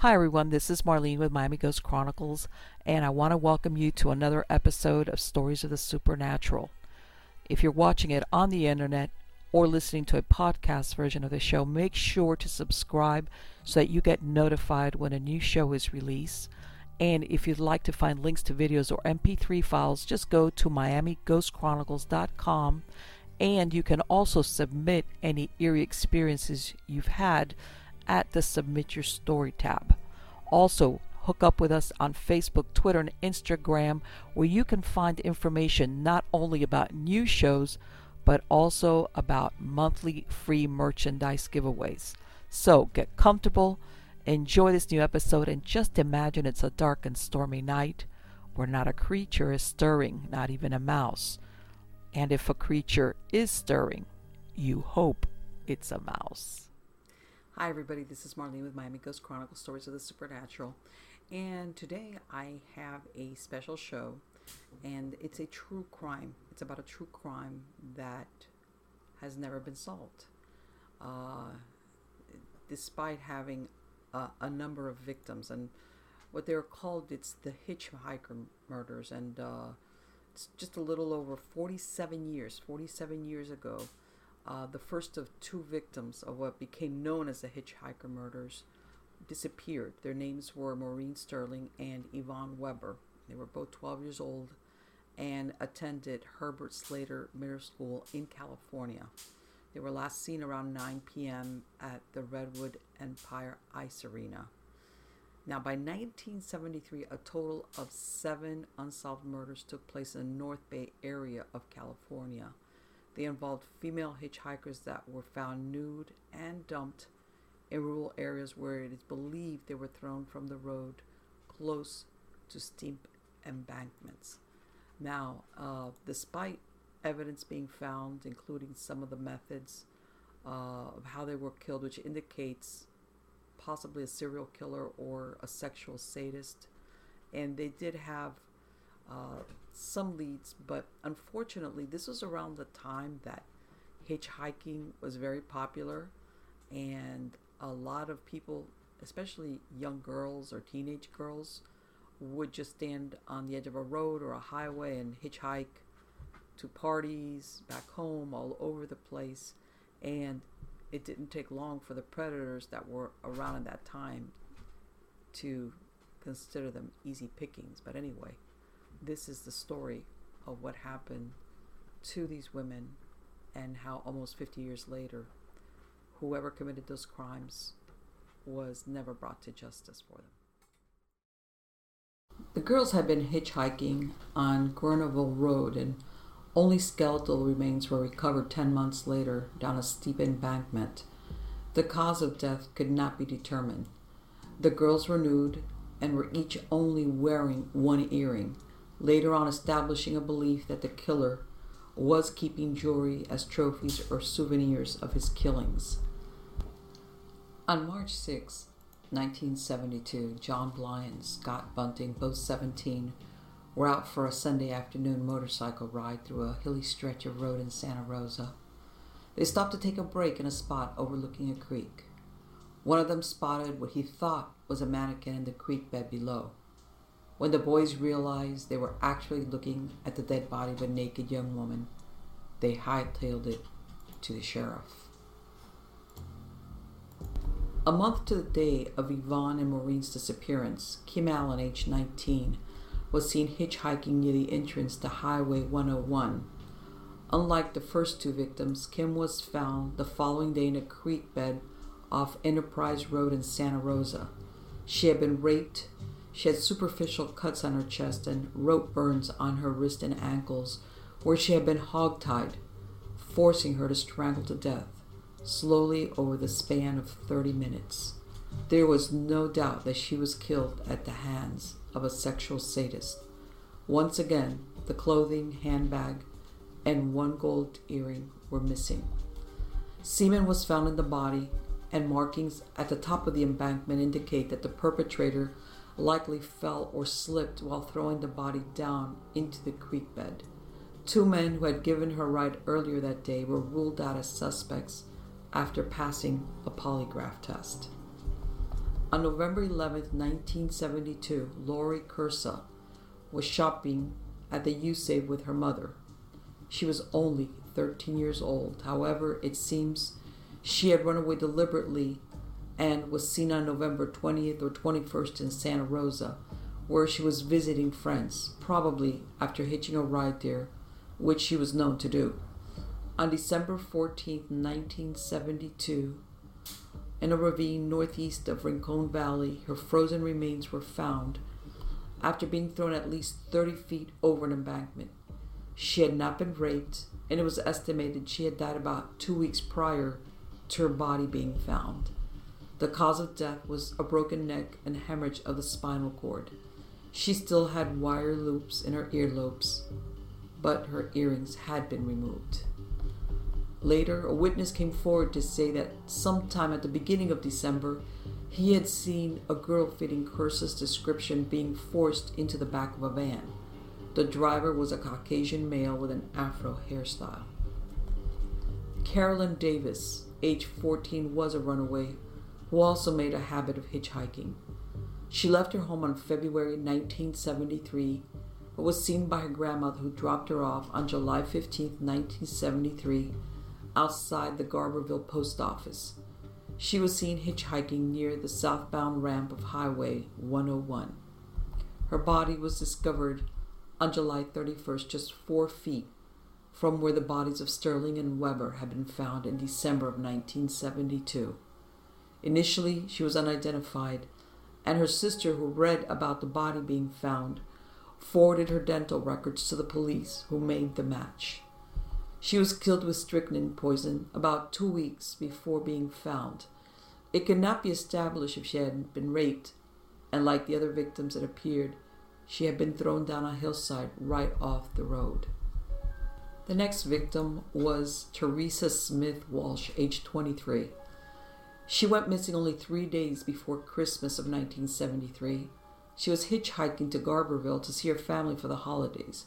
Hi, everyone. This is Marlene with Miami Ghost Chronicles, and I want to welcome you to another episode of Stories of the Supernatural. If you're watching it on the internet or listening to a podcast version of the show, make sure to subscribe so that you get notified when a new show is released. And if you'd like to find links to videos or MP3 files, just go to MiamiGhostChronicles.com and you can also submit any eerie experiences you've had at the Submit Your Story tab. Also, hook up with us on Facebook, Twitter, and Instagram, where you can find information not only about new shows, but also about monthly free merchandise giveaways. So get comfortable, enjoy this new episode, and just imagine it's a dark and stormy night where not a creature is stirring, not even a mouse. And if a creature is stirring, you hope it's a mouse. Hi, everybody. This is Marlene with Miami Ghost Chronicles Stories of the Supernatural. And today I have a special show, and it's a true crime. It's about a true crime that has never been solved. Uh, despite having a, a, number of victims, and what they're called, it's the hitchhiker murders, and uh, it's just a little over 47 years, 47 years ago uh, the first of two victims of what became known as the hitchhiker murders disappeared. Their names were Maureen Sterling and Yvonne Weber. They were both 12 years old and attended Herbert Slater Middle School in California. They were last seen around 9 p.m. at the Redwood Empire Ice Arena. Now, by 1973, a total of seven unsolved murders took place in the North Bay area of California. They involved female hitchhikers that were found nude and dumped in rural areas where it is believed they were thrown from the road close to steep embankments. Now, uh, despite evidence being found, including some of the methods uh, of how they were killed, which indicates possibly a serial killer or a sexual sadist, and they did have uh, some leads, but unfortunately, this was around the time that hitchhiking was very popular, and a lot of people, especially young girls or teenage girls, would just stand on the edge of a road or a highway and hitchhike to parties, back home, all over the place. And it didn't take long for the predators that were around at that time to consider them easy pickings. But anyway, this is the story of what happened to these women and how almost 50 years later, whoever committed those crimes was never brought to justice for them. The girls had been hitchhiking on Guerneville Road, and only skeletal remains were recovered 10 months later down a steep embankment. The cause of death could not be determined. The girls were nude and were each only wearing one earring later on establishing a belief that the killer was keeping jewelry as trophies or souvenirs of his killings. On March 6, 1972, John Bly and Scott Bunting, both 17, were out for a Sunday afternoon motorcycle ride through a hilly stretch of road in Santa Rosa. They stopped to take a break in a spot overlooking a creek. One of them spotted what he thought was a mannequin in the creek bed below. When the boys realized they were actually looking at the dead body of a naked young woman, they hightailed it to the sheriff. A month to the day of Yvonne and Maureen's disappearance, Kim Allen, age 19, was seen hitchhiking near the entrance to Highway 101. Unlike the first two victims, Kim was found the following day in a creek bed off Enterprise Road in Santa Rosa. She had been raped. She had superficial cuts on her chest and rope burns on her wrist and ankles, where she had been hogtied, forcing her to strangle to death, slowly over the span of 30 minutes. There was no doubt that she was killed at the hands of a sexual sadist. Once again, the clothing, handbag, and one gold earring were missing. Semen was found in the body, and markings at the top of the embankment indicate that the perpetrator likely fell or slipped while throwing the body down into the creek bed. Two men who had given her ride earlier that day were ruled out as suspects after passing a polygraph test. On November 11, 1972, Lori Kursa was shopping at the USAVE with her mother. She was only 13 years old. However, it seems she had run away deliberately and was seen on November 20th or 21st in Santa Rosa, where she was visiting friends, probably after hitching a ride there, which she was known to do. On December 14, 1972, in a ravine northeast of Rincon Valley, her frozen remains were found after being thrown at least 30 feet over an embankment. She had not been raped, and it was estimated she had died about two weeks prior to her body being found. The cause of death was a broken neck and hemorrhage of the spinal cord. She still had wire loops in her earlobes, but her earrings had been removed. Later, a witness came forward to say that sometime at the beginning of December, he had seen a girl fitting Kursa's description being forced into the back of a van. The driver was a Caucasian male with an afro hairstyle. Carolyn Davis, age 14, was a runaway who also made a habit of hitchhiking. She left her home on February 1973 but was seen by her grandmother who dropped her off on July 15, 1973 outside the Garberville post office. She was seen hitchhiking near the southbound ramp of Highway 101. Her body was discovered on July 31st, just four feet from where the bodies of Sterling and Weber had been found in December of 1972. Initially, she was unidentified, and her sister, who read about the body being found, forwarded her dental records to the police, who made the match. She was killed with strychnine poison about two weeks before being found. It could not be established if she had been raped, and like the other victims that appeared, she had been thrown down a hillside right off the road. The next victim was Teresa Smith Walsh, age 23. She went missing only three days before Christmas of 1973. She was hitchhiking to Garberville to see her family for the holidays.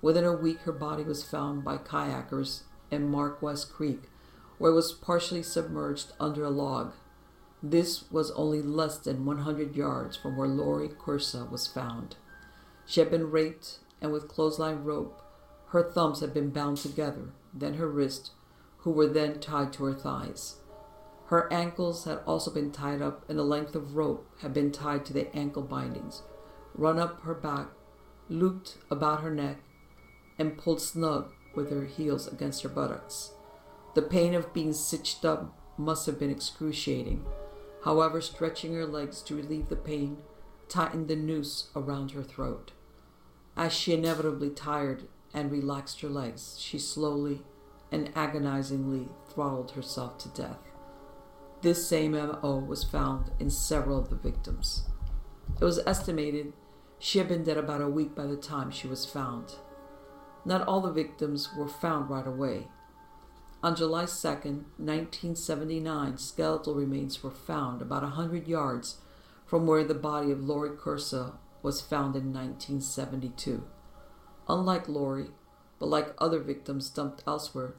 Within a week, her body was found by kayakers in Mark West Creek, where it was partially submerged under a log. This was only less than 100 yards from where Lori Kursa was found. She had been raped, and with clothesline rope, her thumbs had been bound together, then her wrists, who were then tied to her thighs. Her ankles had also been tied up, and a length of rope had been tied to the ankle bindings, run up her back, looped about her neck, and pulled snug with her heels against her buttocks. The pain of being stitched up must have been excruciating. However, stretching her legs to relieve the pain tightened the noose around her throat. As she inevitably tired and relaxed her legs, she slowly and agonizingly throttled herself to death. This same MO was found in several of the victims. It was estimated she had been dead about a week by the time she was found. Not all the victims were found right away. On July 2, 1979, skeletal remains were found about a 100 yards from where the body of Lori Kursa was found in 1972. Unlike Lori, but like other victims dumped elsewhere,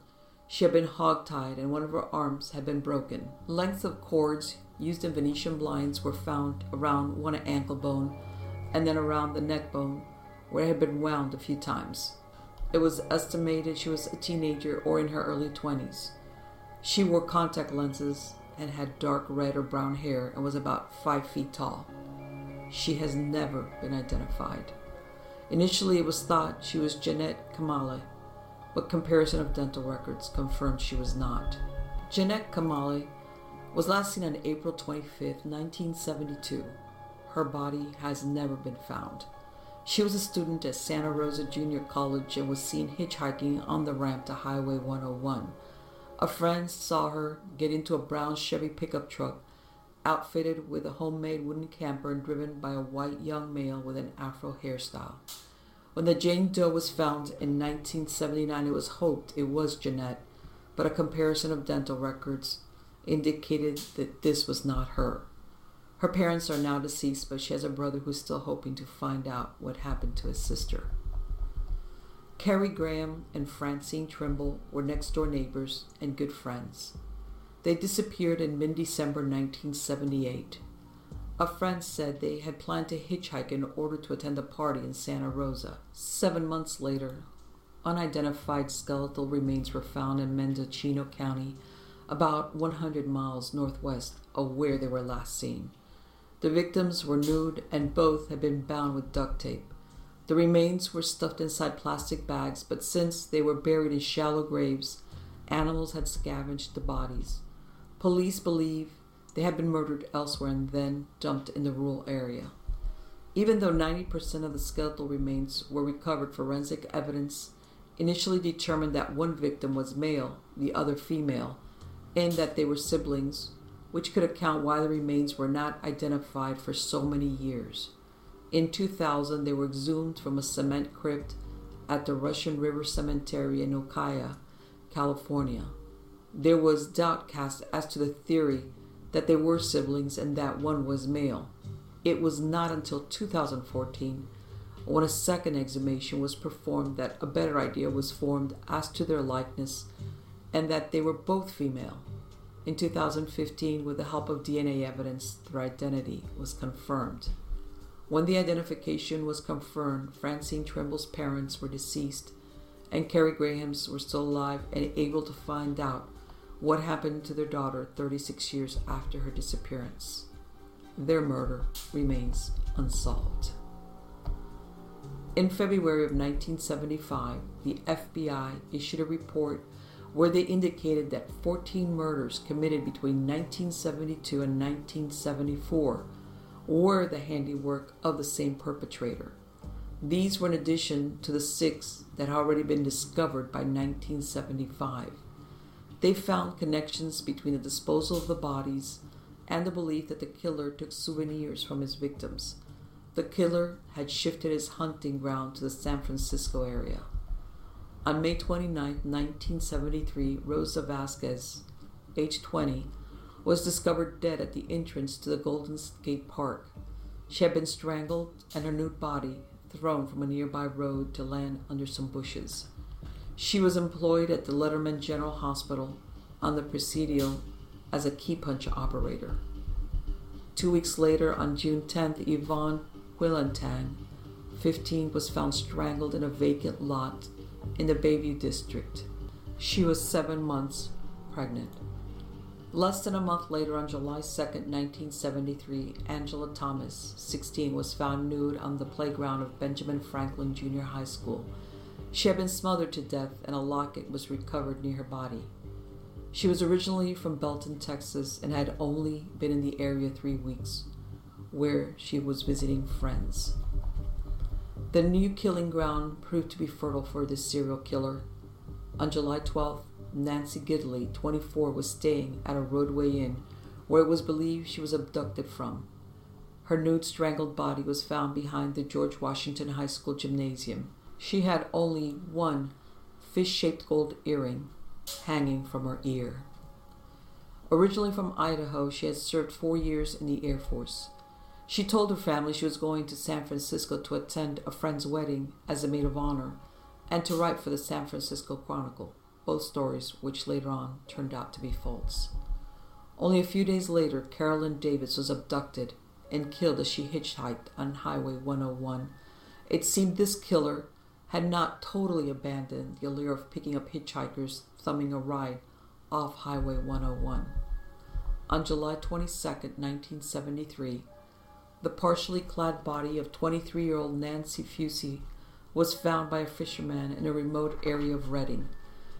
she had been hogtied and one of her arms had been broken. Lengths of cords used in Venetian blinds were found around one ankle bone and then around the neck bone, where it had been wound a few times. It was estimated she was a teenager or in her early 20s. She wore contact lenses and had dark red or brown hair and was about five feet tall. She has never been identified. Initially, it was thought she was Jeanette Kamali, but comparison of dental records confirmed she was not. Jeanette Kamali was last seen on April 25, 1972. Her body has never been found. She was a student at Santa Rosa Junior College and was seen hitchhiking on the ramp to Highway 101. A friend saw her get into a brown Chevy pickup truck outfitted with a homemade wooden camper and driven by a white young male with an afro hairstyle. When the Jane Doe was found in 1979, it was hoped it was Jeanette, but a comparison of dental records indicated that this was not her. Her parents are now deceased, but she has a brother who's still hoping to find out what happened to his sister. Kerry Graham and Francine Trimble were next door neighbors and good friends. They disappeared in mid December 1978. A friend said they had planned to hitchhike in order to attend a party in Santa Rosa. Seven months later, unidentified skeletal remains were found in Mendocino County, about 100 miles northwest of where they were last seen. The victims were nude and both had been bound with duct tape. The remains were stuffed inside plastic bags, but since they were buried in shallow graves, animals had scavenged the bodies. Police believe they had been murdered elsewhere and then dumped in the rural area. Even though 90% of the skeletal remains were recovered, forensic evidence initially determined that one victim was male, the other female, and that they were siblings, which could account why the remains were not identified for so many years. In 2000, they were exhumed from a cement crypt at the Russian River Cemetery in Ukiah, California there was doubt cast as to the theory that they were siblings and that one was male. It was not until 2014, when a second exhumation was performed, that a better idea was formed as to their likeness and that they were both female. In 2015, with the help of DNA evidence, their identity was confirmed. When the identification was confirmed, Francine Trimble's parents were deceased, and Kerry Graham's were still alive and able to find out what happened to their daughter 36 years after her disappearance. Their murder remains unsolved. In February of 1975, the FBI issued a report where they indicated that 14 murders committed between 1972 and 1974 were the handiwork of the same perpetrator. These were in addition to the six that had already been discovered by 1975. They found connections between the disposal of the bodies and the belief that the killer took souvenirs from his victims. The killer had shifted his hunting ground to the San Francisco area. On May 29, 1973, Rosa Vasquez, age 20, was discovered dead at the entrance to the Golden Gate Park. She had been strangled and her nude body thrown from a nearby road to land under some bushes. She was employed at the Letterman General Hospital on the Presidio as a key punch operator. Two weeks later, on June 10th, Yvonne Quillantang, 15, was found strangled in a vacant lot in the Bayview district. She was seven months pregnant. Less than a month later, on July 2, 1973, Angela Thomas, 16, was found nude on the playground of Benjamin Franklin Junior High School she had been smothered to death, and a locket was recovered near her body. She was originally from Belton, Texas, and had only been in the area three weeks, where she was visiting friends. The new killing ground proved to be fertile for this serial killer. On July 12th, Nancy Gidley, 24, was staying at a roadway inn where it was believed she was abducted from. Her nude, strangled body was found behind the George Washington High School gymnasium. She had only one fish shaped gold earring hanging from her ear. Originally from Idaho, she had served four years in the Air Force. She told her family she was going to San Francisco to attend a friend's wedding as a maid of honor and to write for the San Francisco Chronicle, both stories which later on turned out to be false. Only a few days later, Carolyn Davis was abducted and killed as she hitchhiked on Highway 101. It seemed this killer had not totally abandoned the allure of picking up hitchhikers thumbing a ride off Highway 101. on July 22, 1973, the partially clad body of 23 year old Nancy Fusey was found by a fisherman in a remote area of Redding.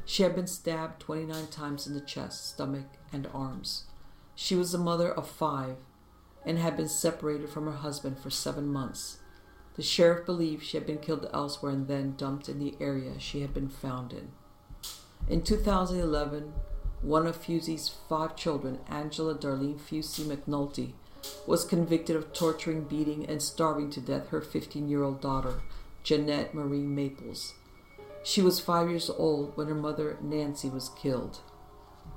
She had been stabbed 29 times in the chest, stomach, and arms. She was the mother of five and had been separated from her husband for seven months. The sheriff believed she had been killed elsewhere and then dumped in the area she had been found in. In 2011, one of Fusey's five children, Angela Darlene Fusey McNulty, was convicted of torturing, beating, and starving to death her 15 year old daughter, Jeanette Marie Maples. She was five years old when her mother, Nancy, was killed.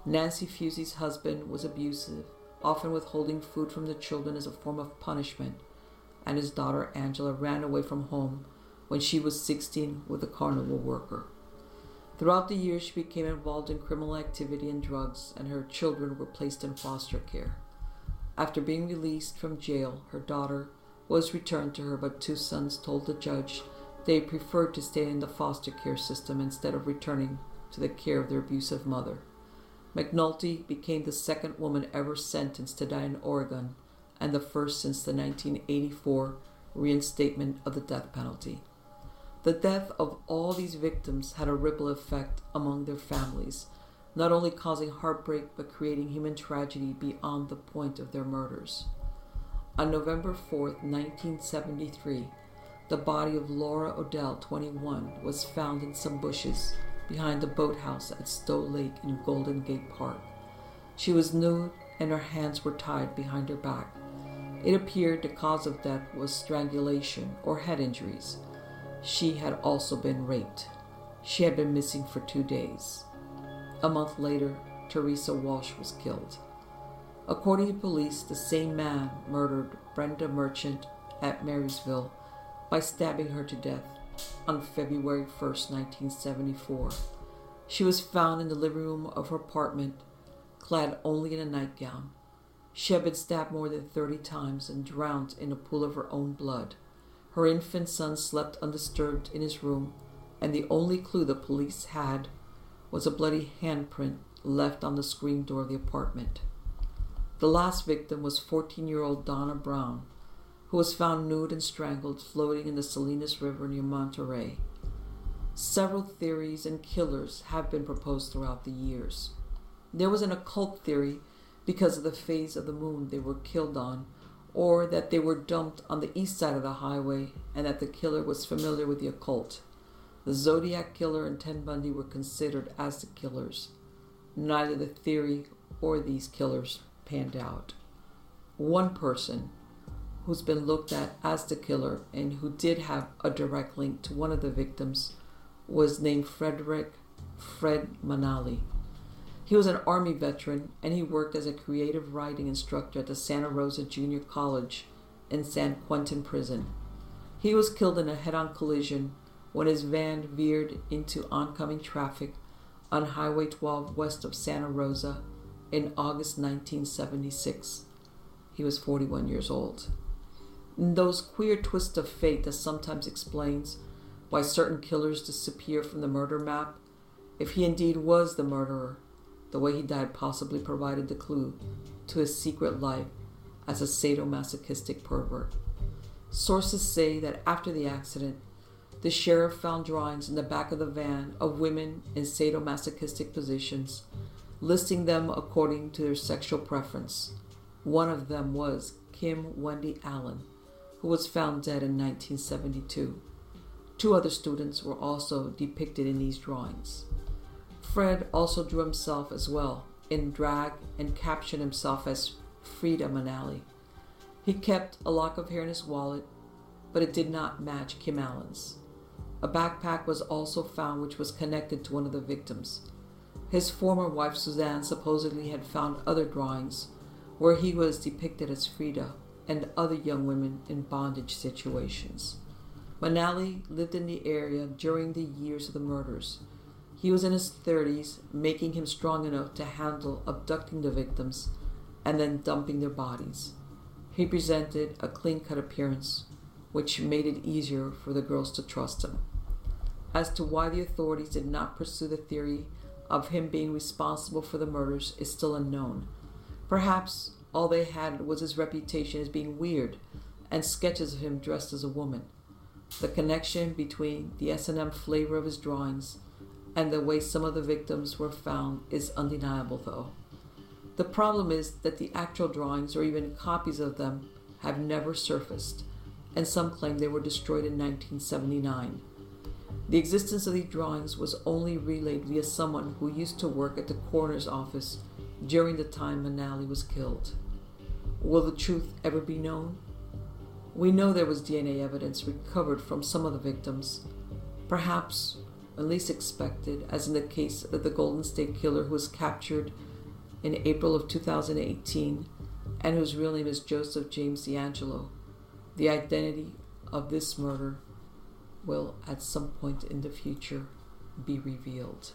Nancy Fusey's husband was abusive, often withholding food from the children as a form of punishment, and his daughter, Angela, ran away from home when she was 16 with a carnival worker. Throughout the years, she became involved in criminal activity and drugs, and her children were placed in foster care. After being released from jail, her daughter was returned to her, but two sons told the judge they preferred to stay in the foster care system instead of returning to the care of their abusive mother. McNulty became the second woman ever sentenced to die in Oregon and the first since the 1984 reinstatement of the death penalty. The death of all these victims had a ripple effect among their families, not only causing heartbreak but creating human tragedy beyond the point of their murders. On November 4, 1973, the body of Laura Odell, 21, was found in some bushes behind the boathouse at Stow Lake in Golden Gate Park. She was nude and her hands were tied behind her back. It appeared the cause of death was strangulation or head injuries. She had also been raped. She had been missing for two days. A month later, Teresa Walsh was killed. According to police, the same man murdered Brenda Merchant at Marysville by stabbing her to death on February 1, 1974. She was found in the living room of her apartment, clad only in a nightgown. She had been stabbed more than 30 times and drowned in a pool of her own blood. Her infant son slept undisturbed in his room, and the only clue the police had was a bloody handprint left on the screen door of the apartment. The last victim was 14 year old Donna Brown, who was found nude and strangled floating in the Salinas River near Monterey. Several theories and killers have been proposed throughout the years. There was an occult theory because of the phase of the moon they were killed on, or that they were dumped on the east side of the highway and that the killer was familiar with the occult. The Zodiac Killer and Ted Bundy were considered as the killers. Neither the theory or these killers panned out. One person who's been looked at as the killer and who did have a direct link to one of the victims, was named Frederick Fred Manali. He was an Army veteran and he worked as a creative writing instructor at the Santa Rosa Junior College in San Quentin Prison. He was killed in a head on collision when his van veered into oncoming traffic on Highway 12 west of Santa Rosa in August 1976. He was 41 years old In those queer twists of fate that sometimes explains why certain killers disappear from the murder map. If he indeed was the murderer, the way he died possibly provided the clue to his secret life as a sadomasochistic pervert. Sources say that after the accident, the sheriff found drawings in the back of the van of women in sadomasochistic positions, listing them according to their sexual preference. One of them was Kim Wendy Allen who was found dead in 1972. Two other students were also depicted in these drawings. Fred also drew himself as well in drag and captioned himself as Frida Manali. He kept a lock of hair in his wallet, but it did not match Kim Allen's. A backpack was also found which was connected to one of the victims. His former wife Suzanne supposedly had found other drawings where he was depicted as Frida and other young women in bondage situations. Manali lived in the area during the years of the murders. He was in his 30s, making him strong enough to handle abducting the victims and then dumping their bodies. He presented a clean cut appearance, which made it easier for the girls to trust him. As to why the authorities did not pursue the theory of him being responsible for the murders is still unknown, Perhaps all they had was his reputation as being weird and sketches of him dressed as a woman. The connection between the S&M flavor of his drawings and the way some of the victims were found is undeniable though. The problem is that the actual drawings or even copies of them have never surfaced, and some claim they were destroyed in 1979. The existence of these drawings was only relayed via someone who used to work at the coroner's office during the time Manali was killed. Will the truth ever be known? We know there was DNA evidence recovered from some of the victims, perhaps at least expected, as in the case of the Golden State Killer who was captured in April of 2018 and whose real name is Joseph James DeAngelo. The identity of this murder will at some point in the future be revealed.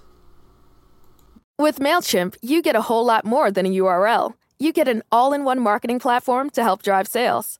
With MailChimp, you get a whole lot more than a URL. You get an all in one marketing platform to help drive sales.